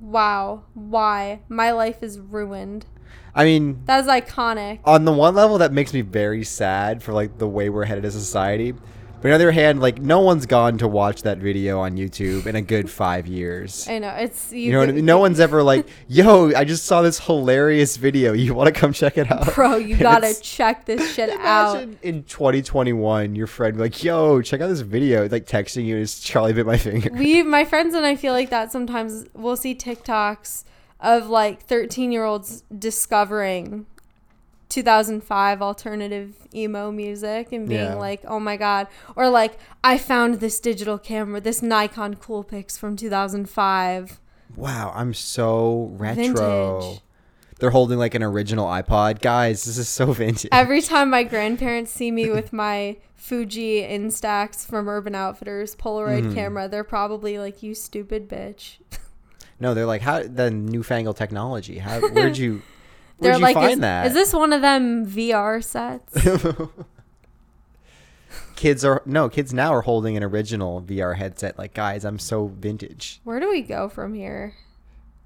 Wow, why? My life is ruined. I mean, That is iconic. on the one level that makes me very sad for like the way we're headed as a society but on the other hand like no one's gone to watch that video on youtube in a good five years I know it's you know what I mean? no one's ever like yo i just saw this hilarious video you want to come check it out Bro, you And gotta check this shit out. In 2021 your friend be like yo check out this video like texting you is charlie bit my finger We, my friends and I feel like that sometimes we'll see TikToks of like 13 year olds discovering 2005 alternative emo music and being Yeah. like, oh my God. Or like, I found this digital camera, this Nikon Coolpix from 2005. wow i'm so retro Vintage. they're holding like an original ipod guys this is so vintage Every time my grandparents see me with my Fuji Instax from Urban Outfitters Polaroid Mhm. camera, they're probably like, you stupid bitch. No, they're like, how the newfangled technology? How where'd you They're where'd you like, find is, that? is this one of them VR sets? kids are no kids now are holding an original VR headset. Like, guys, I'm so vintage. Where do we go from here?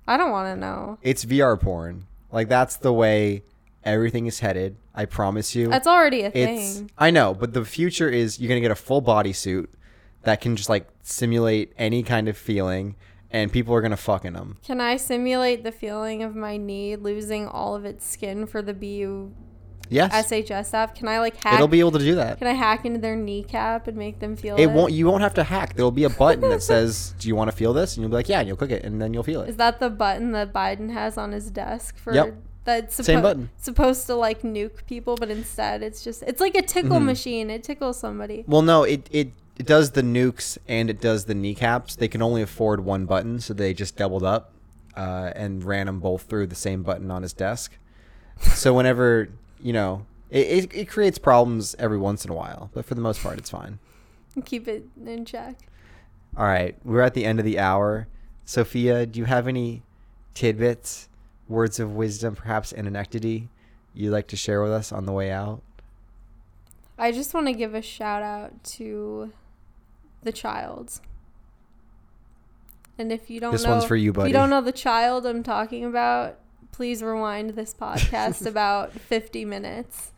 I don't want to know. It's VR porn. Like that's the way everything is headed. I promise you. That's already a it's thing. I know, but the future is you're gonna get a full body suit that can just like simulate any kind of feeling, and people are gonna fucking them. Can I simulate the feeling of my knee losing all of its skin for the BU Yes, SHS app? Can I like hack? it'll be able to do that. Can I hack into their kneecap and make them feel It won't. You won't have to hack. There'll be a button that says, "Do you want to feel this?" And you'll be like, "Yeah," and you'll click it, and then you'll feel it. Is that the button that Biden has on his desk for? Yep. That's suppo- Same button. supposed to like nuke people, but instead it's just it's like a tickle Mhm. machine. It tickles somebody. Well, no, it, it it does the nukes and it does the kneecaps. They can only afford one button, so they just doubled up uh, and ran them both through the same button on his desk. So whenever you know, it, it, it creates problems every once in a while, but for the most part, it's fine. Keep it in check. All right, we're at the end of the hour. Sophia, do you have any tidbits, words of wisdom, perhaps an anecdote you'd like to share with us on the way out? I just want to give a shout out to the child. And if you don't This know, one's for you, if buddy. you don't know the child I'm talking about, please rewind this podcast about 50 minutes.